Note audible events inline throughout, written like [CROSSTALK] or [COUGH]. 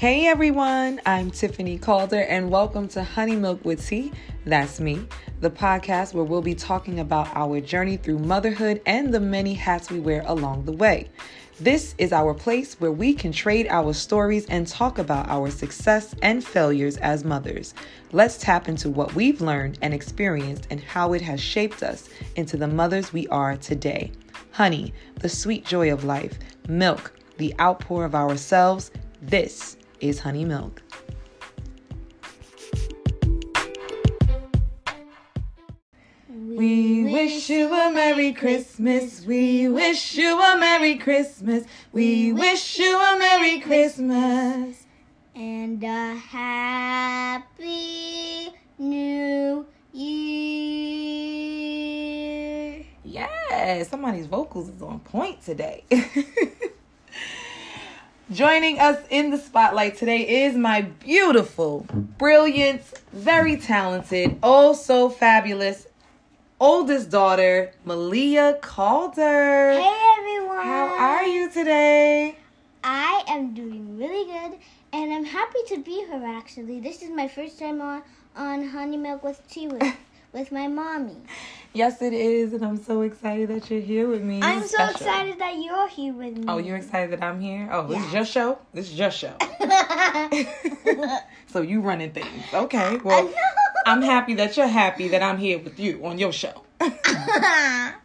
Hey everyone, I'm Tiffany Calder, and welcome to Honey Milk with Tea. That's me, the podcast where we'll be talking about our journey through motherhood and the many hats we wear along the way. This is our place where we can trade our stories and talk about our success and failures as mothers. Let's tap into what we've learned and experienced and how it has shaped us into the mothers we are today. Honey, the sweet joy of life. Milk, the outpour of ourselves. This is Honey Milk. We wish you a Merry Christmas. We wish you a Merry Christmas. We wish you a Merry Christmas. and a happy new year. Yeah, somebody's vocals is on point today. [LAUGHS] Joining us in the spotlight today is my beautiful, brilliant, very talented, oh so fabulous oldest daughter, Malia Calder. Hey everyone! How are you today? I am doing really good, and I'm happy to be here. Actually, this is my first time on on Honey Milk with Tea with [LAUGHS] with my mommy. Yes, it is, and I'm so excited that you're here with me. I'm so excited that you're here with me. Oh, you're excited that I'm here? Oh, this is your show? This is your show. [LAUGHS] so you running things. Okay. Well, I'm happy that you're happy that I'm here with you on your show. [LAUGHS]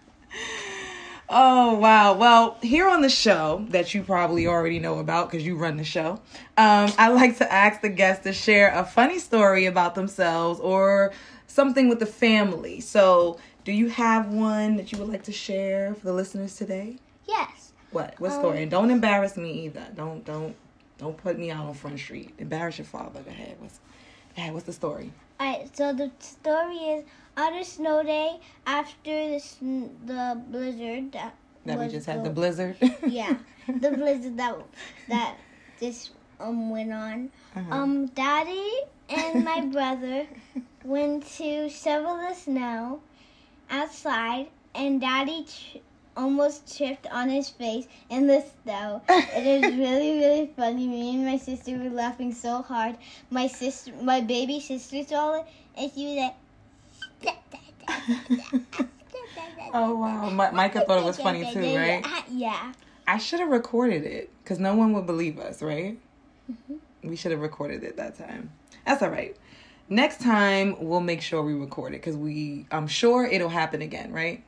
Oh, wow. Well, here on the show that you probably already know about because you run the show, um, I like to ask the guests to share a funny story about themselves or something with the family. So, do you have one that you would like to share for the listeners today? yes. What? What story? and don't embarrass me either. Don't don't don't put me out on Front Street. Embarrass your father. Go ahead. What's go ahead, what's the story? Alright, so the story is on a snow day after the sn- the blizzard that, That we just had the blizzard. [LAUGHS] yeah, the [LAUGHS] blizzard that that just um went on. Uh-huh. Um, Daddy and my brother went to shovel the snow outside, and Daddy tr- almost tripped on his face in the snow. it was [LAUGHS] really, really funny. Me and my sister were laughing so hard. My sister, my baby sister, saw it, and she was like. [LAUGHS] oh wow, Mi- Micah thought it was funny too, right? Yeah. I should have recorded it because no one would believe us, right? Mm-hmm. We should have recorded it that time. That's all right. Next time we'll make sure we record it because we, I'm sure it'll happen again, right?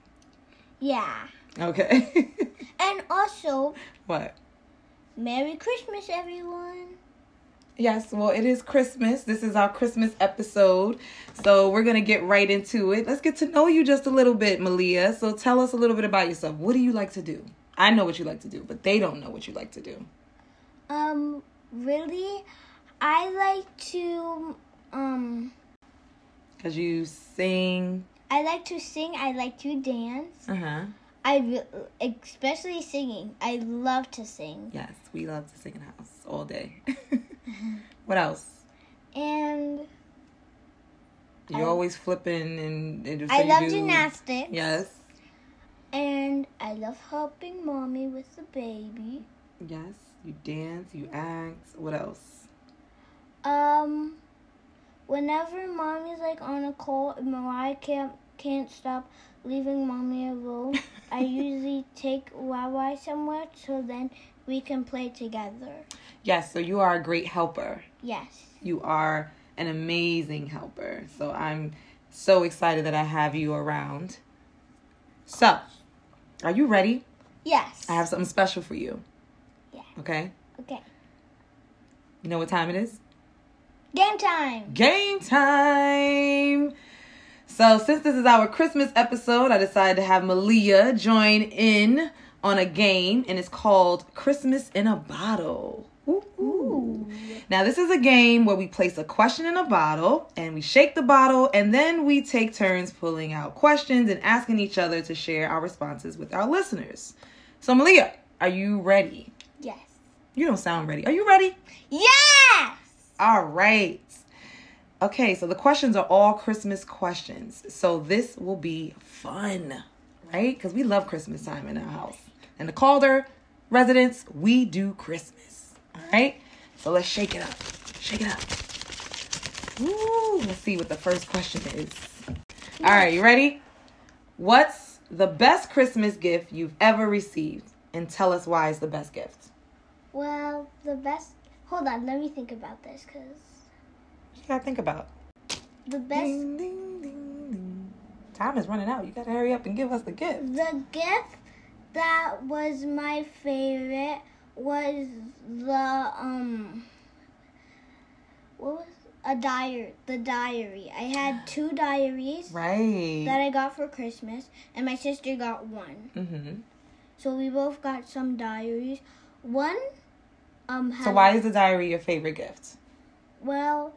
Yeah. Okay. [LAUGHS] And also, what? Merry Christmas, everyone. Yes, well, it is Christmas. This is our Christmas episode. So we're going to get right into it. Let's get to know you just a little bit, Malia. So tell us a little bit about yourself. What do you like to do? I know what you like to do, but they don't know what you like to do. Um, really, I like to um, Because you sing. I like to sing. I like to dance. Uh huh. I re- especially singing. I love to sing. Yes, we love to sing in the house all day. [LAUGHS] [LAUGHS] what else? And You're I- always flipping and, and so I love do- gymnastics. Yes. And I love helping mommy with the baby. Yes. You dance, you act. What else? Um, whenever mommy's like on a call, and Mariah can't can't stop leaving mommy alone. [LAUGHS] I usually take Wawa somewhere so then we can play together. Yes, so you are a great helper. Yes. You are an amazing helper. So I'm so excited that I have you around. So, are you ready? Yes. I have something special for you. Yeah. Okay? Okay. You know what time it is? Game time. Game time! So, since this is our Christmas episode, I decided to have Malia join in on a game, and it's called Christmas in a Bottle. Ooh, ooh. Now, this is a game where we place a question in a bottle and we shake the bottle, and then we take turns pulling out questions and asking each other to share our responses with our listeners. So, Malia, are you ready? Yes. You don't sound ready. Are you ready? Yes. All right. Okay, so the questions are all Christmas questions. So this will be fun, right? Because we love Christmas time in our house. And the Calder residence, we do Christmas. All right. So let's shake it up. Shake it up. Ooh, let's see what the first question is. All right, you ready? What's the best Christmas gift you've ever received? And tell us why it's the best gift. Well, the best. Hold on, let me think about this because You gotta think about. the best. Ding, ding, ding, ding. Time is running out. You gotta hurry up and give us the gift. The gift that was my favorite was the um what was a diary the diary. I had [GASPS] two diaries Right. that I got for Christmas and my sister got one. mm-hmm. So we both got some diaries. One um So why is the diary your favorite gift? well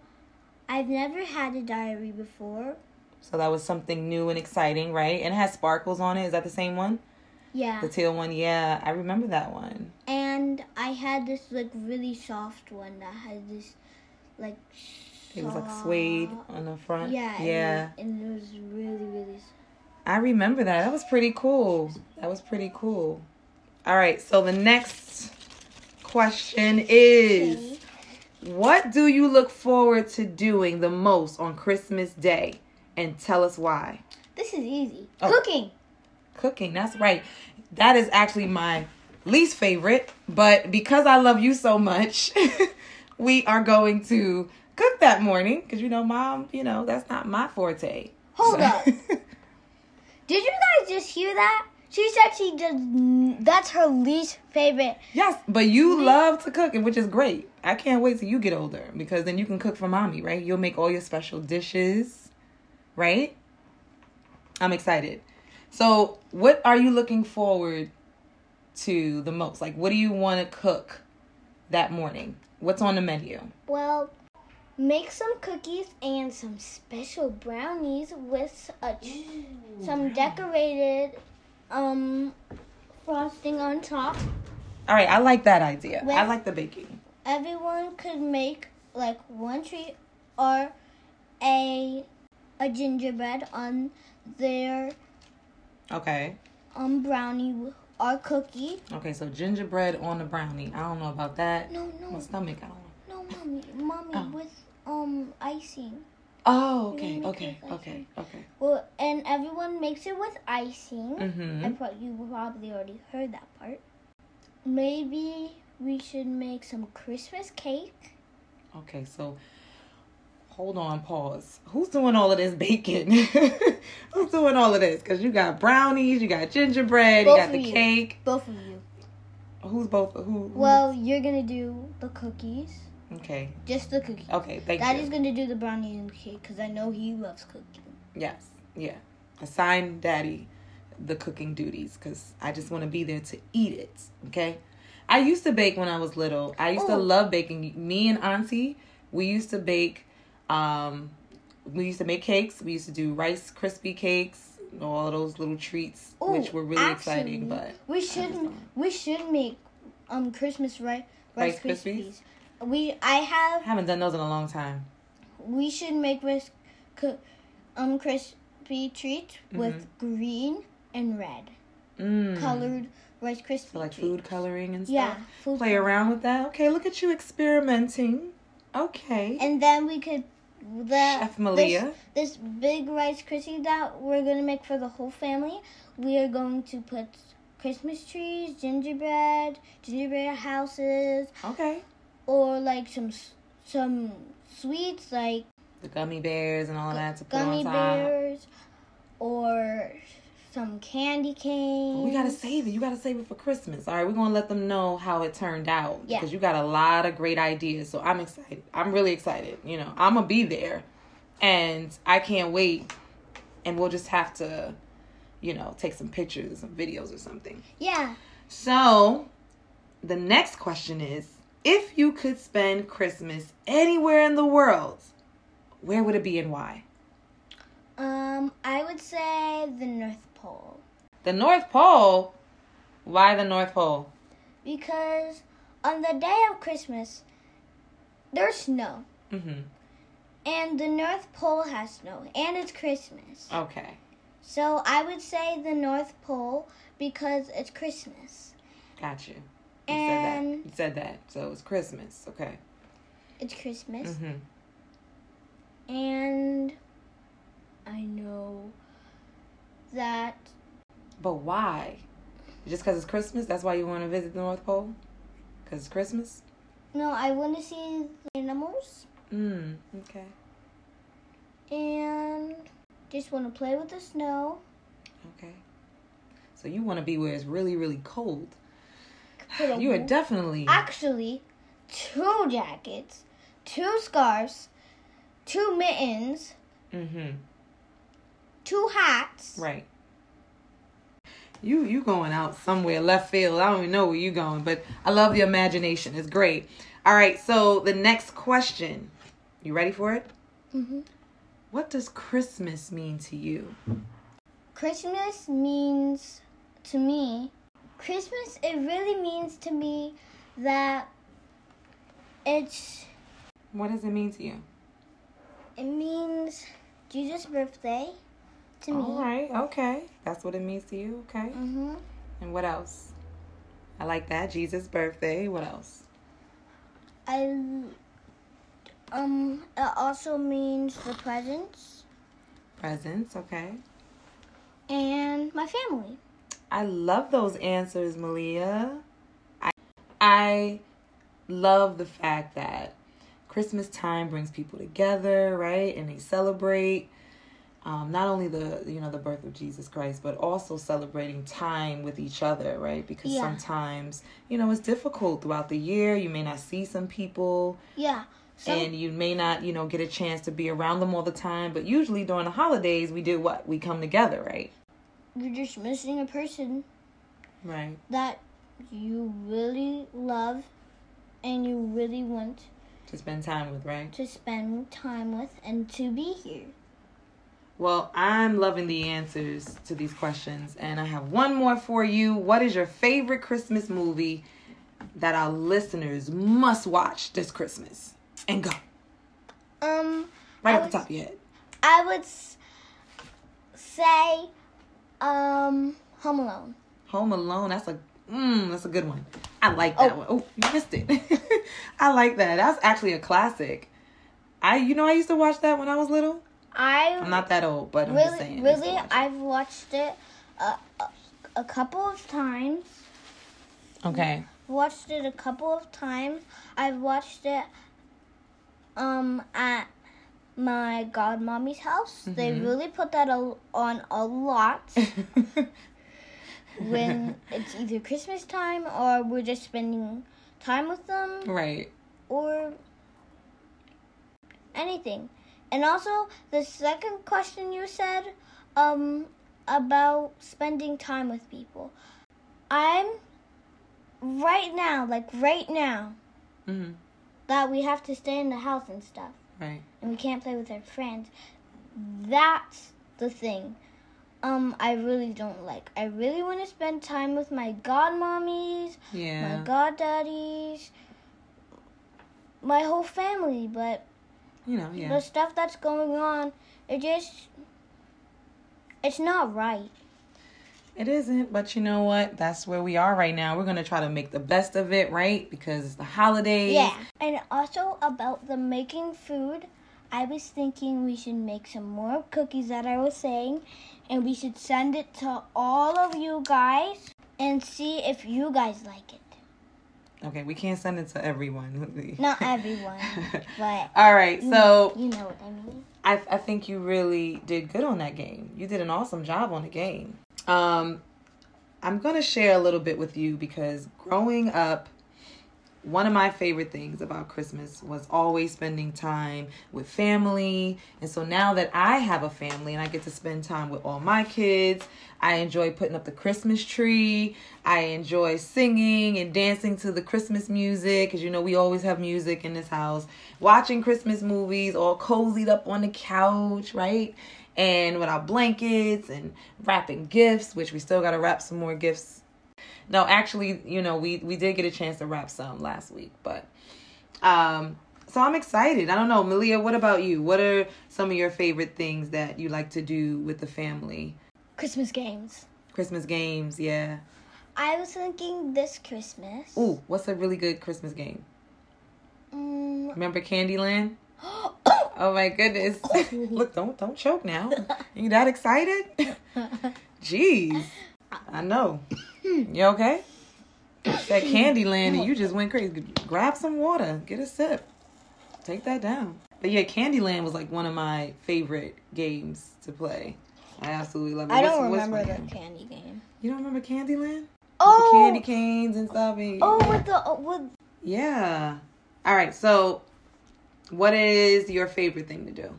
I've never had a diary before. So that was something new and exciting, right? And it has sparkles on it. Is that the same one? Yeah. The teal one? Yeah, I remember that one. And I had this like really soft one that had this like It was like suede on the front. Yeah. and Yeah. it- And it was really, really. I remember that. That was pretty cool. That was pretty cool. All right, so the next question is What do you look forward to doing the most on Christmas Day? And tell us why. This is easy. Oh. Cooking. Cooking, that's right. That is actually my least favorite, but because I love you so much, [LAUGHS] we are going to cook that morning because you know, mom, you know, that's not my forte. Hold So- up. [LAUGHS] Did you guys just hear that? She said she does. That's her least favorite. Yes, but you love to cook, which is great. I can't wait till you get older because then you can cook for mommy, right? You'll make all your special dishes, right? I'm excited. So, what are you looking forward to the most? Like, what do you want to cook that morning? What's on the menu? Well, make some cookies and some special brownies with a ch- some decorated um frosting on top. All right, I like that idea. I like the baking. everyone could make like one treat or a a gingerbread on their Okay. um brownie or cookie. Okay, so gingerbread on the brownie. I don't know about that. No, My no, stomach, I don't know. no, mommy, mommy Oh. with um icing. Oh, okay, okay, okay, okay. Well, and everyone makes it with icing. Mm-hmm. I thought you probably already heard that part. Maybe we should make some Christmas cake. Okay, so hold on, pause. Who's doing all of this baking? [LAUGHS] Who's doing all of this? Because you got brownies, you got gingerbread, Both you got the you. cake. Both of you. Who's both? Who? who- Well, you're gonna do the cookies. Okay, Just the cookie. okay, thank you. Daddy's you. gonna do the brownie and cake because I know he loves cooking. Yes, yeah. Assign daddy the cooking duties because I just want to be there to eat it. Okay. I used to bake when I was little. I used to Oh. love baking. Me and Auntie, we used to bake. Um, we used to make cakes. We used to do rice crispy cakes, all of those little treats, Oh, which were really exciting. But we should we should make um Christmas rice rice, Rice Krispies? krispies. We I have haven't done those in a long time. we should make coo- um crispy treats with green and red Mm. colored rice crispy So like treats. food coloring and stuff. Yeah, food Play coloring. around with that. Okay, look at you experimenting. Okay. And then we could the Chef Malia. This, this big rice crispy that we're gonna make for the whole family. We are going to put Christmas trees, gingerbread, gingerbread houses, Okay. Or like some some sweets like The gummy bears and all that to put gummy bears, or some candy canes. We gotta save it. You gotta save it for Christmas. All right, we're gonna let them know how it turned out Yeah. because you got a lot of great ideas. So I'm excited. I'm really excited. You know, I'm gonna be there, and I can't wait. And we'll just have to, you know, take some pictures, some videos, or something. Yeah. So, the next question is: If you could spend Christmas anywhere in the world, where would it be and why? Um, I would say the North Pole The North Pole. Why the North Pole? because on the day of Christmas, there's snow. Mm-hmm. And the North Pole has snow, and it's Christmas. Okay. So I would say the North Pole because it's Christmas. Got you. You And said that. You said that. So it's Christmas. Okay. it's Christmas. hmm And I know that But why? Just because it's Christmas? That's why you want to visit the North Pole? Because it's Christmas? no, I want to see the animals Mm, okay. and just want to play with the snow. Okay. So you want to be where it's really, really cold. You are definitely. actually two jackets, two scarves, two mittens, Mm-hmm. two hats. Right. You you going out somewhere left field. I don't even know where you going, but I love the imagination. It's great. All right, so the next question. You ready for it? hmm What does Christmas mean to you? Christmas means to me, Christmas, it really means to me that it's, What does it mean to you? it means Jesus' birthday to me. All right, okay. That's what it means to you, okay? hmm And what else? I like that. Jesus' birthday. What else? I, um, it also means the presents Presents, okay. and my family. I love those answers, Malia. I, I love the fact that Christmas time brings people together, right? And they celebrate um, not only the you know the birth of Jesus Christ, but also celebrating time with each other, right? Because Yeah. sometimes you know it's difficult throughout the year. You may not see some people, Yeah. Some, and you may not you know get a chance to be around them all the time. But usually during the holidays, we do what? We come together, right? You're just missing a person Right. that you really love and you really want To spend time with, right? to spend time with and to be here. Well, I'm loving the answers to these questions, and I have one more for you. What is your favorite Christmas movie that our listeners must watch this Christmas? And go Um, right I off would- the top of your head. I would say, um, Home Alone. Home Alone. That's a mm, that's a good one. I like that Oh. one. Oh, you missed it. [LAUGHS] I like that. That's actually a classic. I you know I used to watch that when I was little. I I'm not that old, but I'm just really, saying. Really, I've watched it a, a, a couple of times. okay. Watched it a couple of times. I've watched it, um, at my godmommy's house. They Mhm. really put that on a lot. [LAUGHS] when it's either Christmas time or we're just spending time with them right. or anything. And also the second question you said um about spending time with people. I'm right now, like right now, hmm that we have to stay in the house and stuff Right. and we can't play with our friends. That's the thing. Um, I really don't like. I really want to spend time with my godmommies, Yeah. my goddaddies, my whole family, but you know. Yeah. the stuff that's going on, it just it's not right. It isn't, but you know what? That's where we are right now. We're gonna try to make the best of it, right? Because it's the holidays. Yeah. And also about the making food, I was thinking we should make some more cookies that I was saying and we should send it to all of you guys and see if you guys like it. Okay, we can't send it to everyone. [LAUGHS] Not everyone, [LAUGHS] but All right, so you know what I mean. I I think you really did good on that game. You did an awesome job on the game. Um, I'm gonna share a little bit with you because growing up, one of my favorite things about Christmas was always spending time with family. And so now that I have a family and I get to spend time with all my kids, I enjoy putting up the Christmas tree. I enjoy singing and dancing to the Christmas music because you know we always have music in this house. Watching Christmas movies, all cozied up on the couch, right? And with our blankets and wrapping gifts, which we still got to wrap some more gifts no, actually, you know, we we did get a chance to wrap some last week, but um so I'm excited. I don't know, Malia, what about you? What are some of your favorite things that you like to do with the family? Christmas games. Christmas games, yeah. I was thinking this Christmas. Ooh, what's a really good Christmas game? Mm, Remember Candyland? [GASPS] Oh my goodness. [LAUGHS] Look, don't don't choke now. You that excited? [LAUGHS] Jeez. I know. You okay? That Candyland and you just went crazy. Grab some water. Get a sip. Take that down. But yeah, Candyland was like one of my favorite games to play. I absolutely love it. I What's- don't what's remember my the game? candy game. You don't remember Candyland? Oh, The candy canes and stuff. and- oh, with the oh, with Yeah. All right. So, what is your favorite thing to do?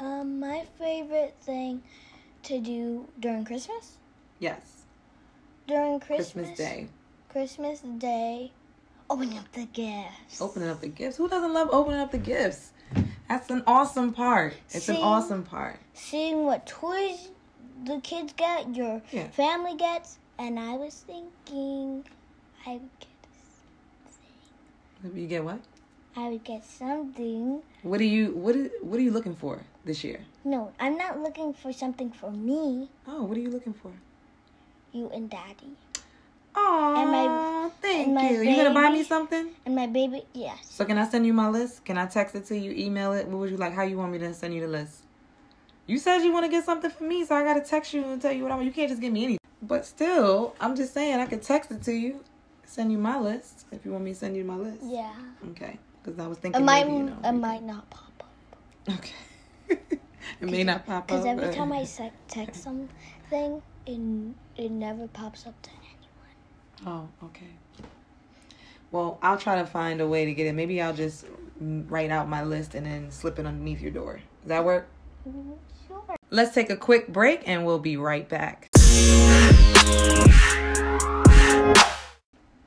um my favorite thing to do during Christmas. Yes. During Christmas, Christmas Day. Christmas Day, opening up the gifts. Opening up the gifts. Who doesn't love opening up the gifts? That's an awesome part. It's an awesome part. Seeing what toys the kids get, your Yeah. family gets, and I was thinking I would get something. You get what? I would get something. What are you what are, what are you looking for this year? No, I'm not looking for something for me, Oh, what are you looking for? You and Daddy. Oh, And my- thank my you. You gonna buy me something? And my baby, yes. So can I send you my list? Can I text it to you? Email it? What would you like? How you want me to send you the list? You said you want to get something for me, so I gotta text you and tell you what I want. You can't just give me anything. But still, I'm just saying I could text it to you, send you my list if you want me to send you my list. Yeah. Okay. Because I was It thinking might, maybe you know. it might not pop up. Okay. [LAUGHS] it may not pop [LAUGHS] up. Because every time I text something, it, it never pops up to anyone. Oh, okay. Well, I'll try to find a way to get it. Maybe I'll just write out my list and then slip it underneath your door. Does that work? Sure. Let's take a quick break and we'll be right back.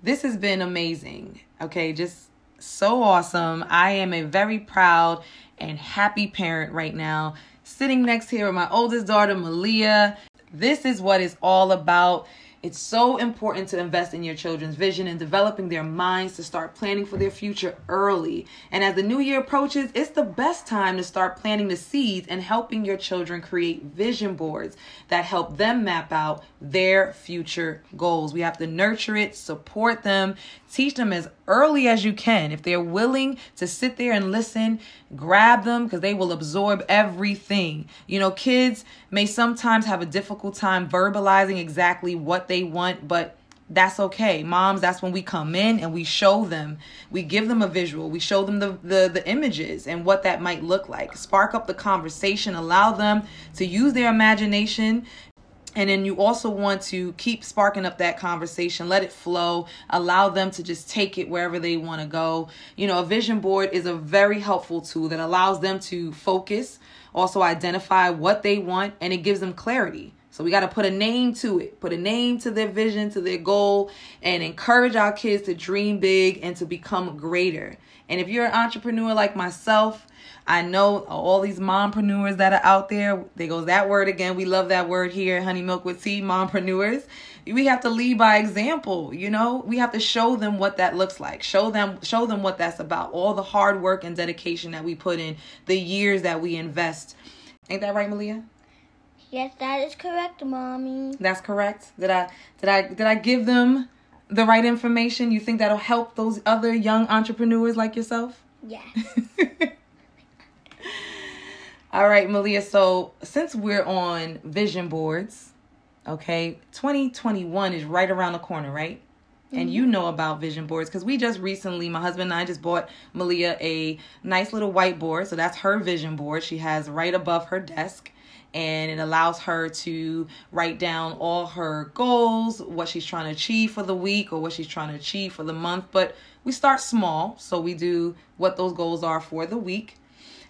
This has been amazing. Okay, just so awesome. I am a very proud and happy parent right now. Sitting next here with my oldest daughter, Malia. This is what it's all about. It's so important to invest in your children's vision and developing their minds to start planning for their future early. And as the new year approaches, it's the best time to start planting the seeds and helping your children create vision boards that help them map out their future goals. We have to nurture it, support them, teach them as early as you can. If they're willing to sit there and listen, grab them because they will absorb everything. You know, kids may sometimes have a difficult time verbalizing exactly what they want, but that's okay. Moms, that's when we come in and we show them. We give them a visual. We show them the, the the images and what that might look like. Spark up the conversation, allow them to use their imagination and then you also want to keep sparking up that conversation, let it flow, allow them to just take it wherever they want to go. You know, a vision board is a very helpful tool that allows them to focus, also identify what they want, and it gives them clarity. So we got to put a name to it, put a name to their vision, to their goal, and encourage our kids to dream big and to become greater. And if you're an entrepreneur like myself, I know all these mompreneurs that are out there. There goes that word again. We love that word here, Honey Milk with Tea, mompreneurs. We have to lead by example, you know? We have to show them what that looks like. Show them show them what that's about. All the hard work and dedication that we put in, the years that we invest. Ain't that right, Malia? Yes, that is correct, mommy. That's correct. Did I did I did I give them the right information? You think that'll help those other young entrepreneurs like yourself? Yes. [LAUGHS] All right, Malia. So since we're on vision boards, okay, 2021 is right around the corner, right? And you mm-hmm. know about vision boards because we just recently, my husband and I just bought Malia a nice little whiteboard. So that's her vision board. She has right above her desk and it allows her to write down all her goals, what she's trying to achieve for the week or what she's trying to achieve for the month. But we start small, so we do what those goals are for the week.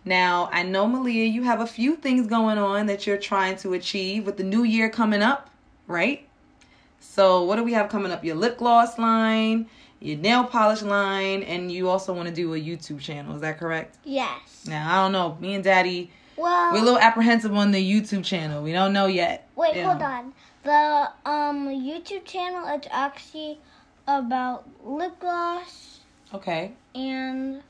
Now, I know, Malia, you have a few things going on that you're trying to achieve with the new year coming up, right? So, what do we have coming up? Your lip gloss line, your nail polish line, and you also want to do a YouTube channel. Is that correct? yes. Now, I don't know. Me and Daddy, Well, we're a little apprehensive on the YouTube channel. We don't know yet. wait, Yeah. hold on. The um YouTube channel is actually about lip gloss Okay. and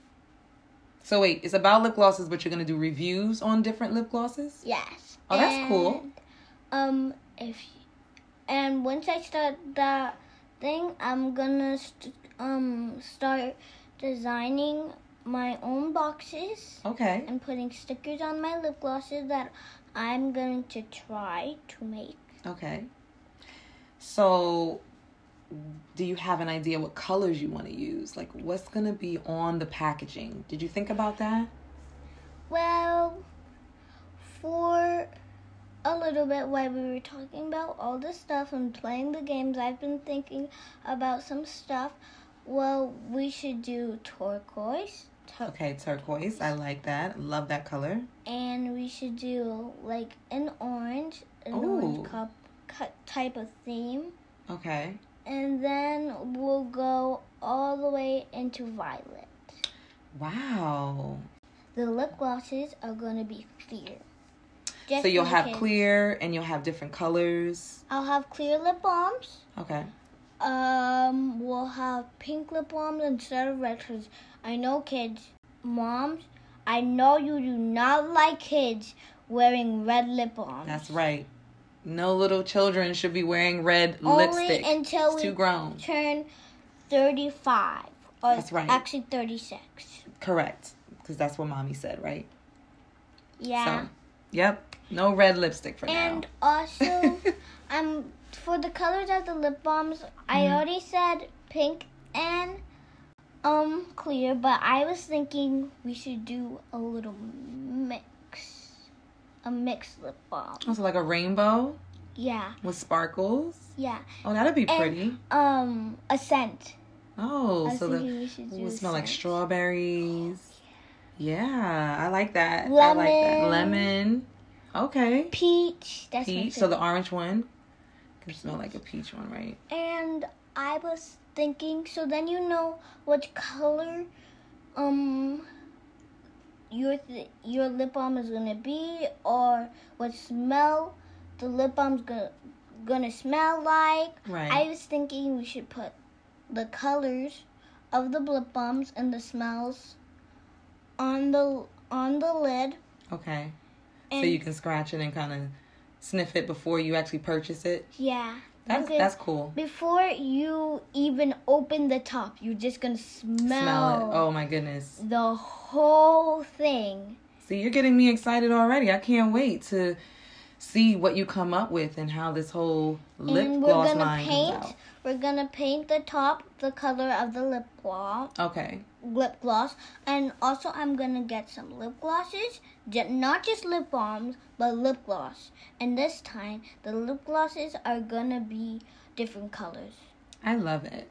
So, wait, it's about lip glosses, but you're going to do reviews on different lip glosses? yes. Oh, that's cool. Um, if and once I start that thing, I'm gonna st- um start designing my own boxes Okay. and putting stickers on my lip glosses that I'm going to try to make. Okay. So, do you have an idea what colors you want to use? Like, what's going to be on the packaging? Did you think about that? Well, for a little bit while we were talking about all the stuff and playing the games, I've been thinking about some stuff. Well, we should do turquoise. tur- Okay, turquoise. I like that. Love that color. And we should do like an orange, an Ooh. orange cup, type of theme. Okay. And then we'll go all the way into violet. Wow. The lip glosses are going to be clear. Just So you'll have kids. clear and you'll have different colors. I'll have clear lip balms. Okay. Um, we'll have pink lip balms instead of red. Cause I know kids, moms. I know you do not like kids wearing red lip balms. That's right. No little children should be wearing red Only lipstick. until it's we too grown. turn thirty-five. Or That's right. Actually, thirty-six. Correct. Because that's what mommy said, right? Yeah. So, yep. No red lipstick for and now. And also, [LAUGHS] um, for the colors of the lip balms, I Mhm. already said pink and um clear, but I was thinking we should do a little mix, a mixed lip balm. Also, like a rainbow Yeah, with sparkles. yeah. Oh, that'd be And- pretty. Um, a scent. Oh, so the thinking we should do it would smell like strawberries. Yeah, I like that. I like that. Lemon. Lemon. Okay. Peach. That's Peach. So the orange one can smell like a peach one, right? And I was thinking, so then you know what color um your th- your lip balm is gonna be, or what smell the lip balm's gonna gonna smell like. Right. I was thinking we should put the colors of the lip balms and the smells on the on the lid. okay. And so you can scratch it and kind of sniff it before you actually purchase it. yeah, That's that's cool. before you even open the top, you're just gonna Smell Smell it. Oh my goodness. the whole thing. See, you're getting me excited already. I can't wait to see what you come up with and how this whole lip and we're gloss gonna line paint we're gonna paint the top the color of the lip gloss. Okay. Lip gloss and also I'm gonna get some lip glosses not just lip balms but lip gloss and this time the lip glosses are gonna be different colors I love it.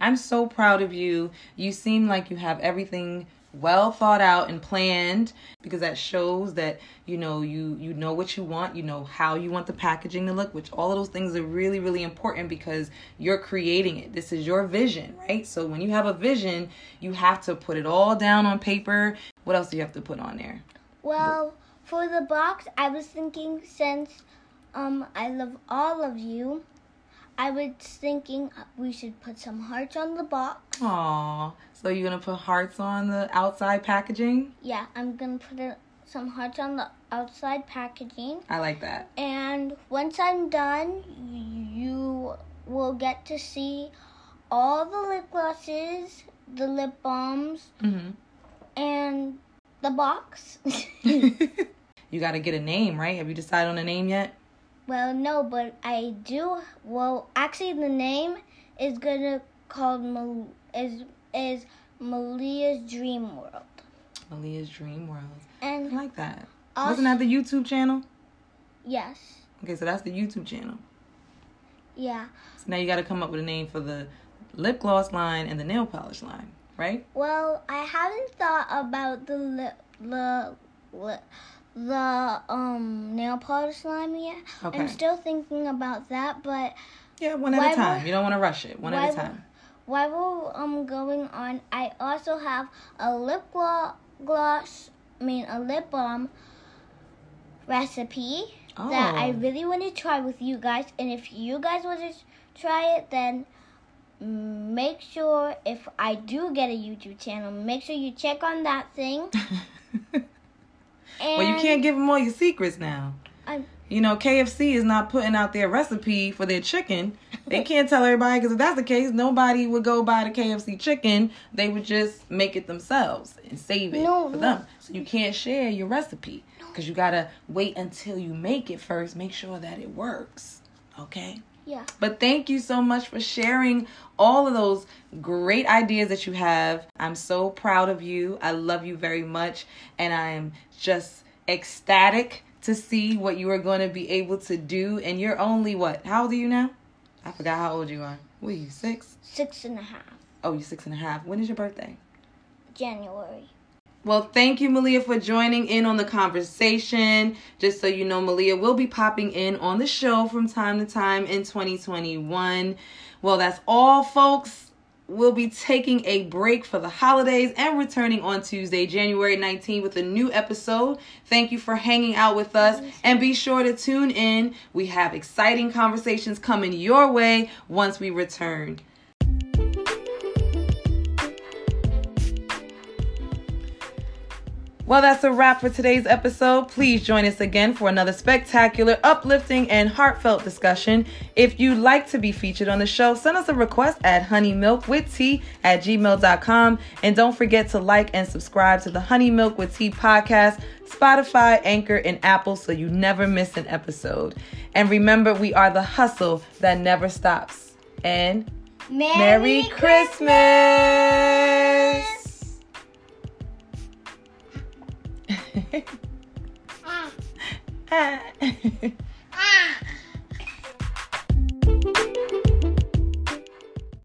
I'm so proud of you. You seem like you have everything well thought out and planned because that shows that you know you you know what you want, you know how you want the packaging to look, which all of those things are really really important because you're creating it. This is your vision, right? So when you have a vision, you have to put it all down on paper. What else do you have to put on there? well for the box I was thinking since um I love all of you I was thinking we should put some hearts on the box Aw, so you're gonna put hearts on the outside packaging? Yeah, I'm gonna put it, some hearts on the outside packaging. I like that. And once I'm done, you will get to see all the lip glosses, the lip balms, hmm and the box. [LAUGHS] [LAUGHS] you got to get a name, right? Have you decided on a name yet? Well, no, but I do. Well, actually, the name is gonna called Mal- is is Malia's Dream World. Malia's Dream World. I And like that. also, Wasn't that the YouTube channel? yes, Okay, so that's the YouTube channel. yeah. So now you got to come up with a name for the lip gloss line and the nail polish line, right? Well, I haven't thought about the lip, the lip, the um nail polish slime yet. Okay. I'm still thinking about that, but Yeah, one at a time. would- You don't want to rush it. One at a time. while we're um going on, I also have a lip gloss. I mean, a lip balm recipe that I Oh. really want to try with you guys. And if you guys want to try it, then make sure if I do get a YouTube channel, make sure you check on that thing. [LAUGHS] And well, you can't give them all your secrets now. I'm, You know, KFC is not putting out their recipe for their chicken. They can't tell everybody because if that's the case, nobody would go buy the KFC chicken. They would just make it themselves and save it No, for no. them. So you can't share your recipe because you gotta wait until you make it first. Make sure that it works. Okay. Yeah. But thank you so much for sharing all of those great ideas that you have. I'm so proud of you. I love you very much. And I am just ecstatic to see what you are going to be able to do. And you're only what? How old are you now? I forgot how old you are. What are you, six? Six and a half. Oh, you're six and a half. When is your birthday? January. Well, thank you, Malia, for joining in on the conversation. Just so you know, Malia will be popping in on the show from time to time in 2021. Well, that's all, folks. We'll be taking a break for the holidays and returning on Tuesday, January 19th, with a new episode. Thank you for hanging out with us and be sure to tune in. We have exciting conversations coming your way once we return. Well, that's a wrap for today's episode. Please join us again for another spectacular, uplifting, and heartfelt discussion. If you'd like to be featured on the show, send us a request at honeymilkwithtea at gmail.com. And don't forget to like and subscribe to the Honey Milk with Tea podcast, Spotify, Anchor, and Apple so you never miss an episode. And remember, we are the hustle that never stops. And Merry, Merry Christmas! [LAUGHS] ah. ah. ah.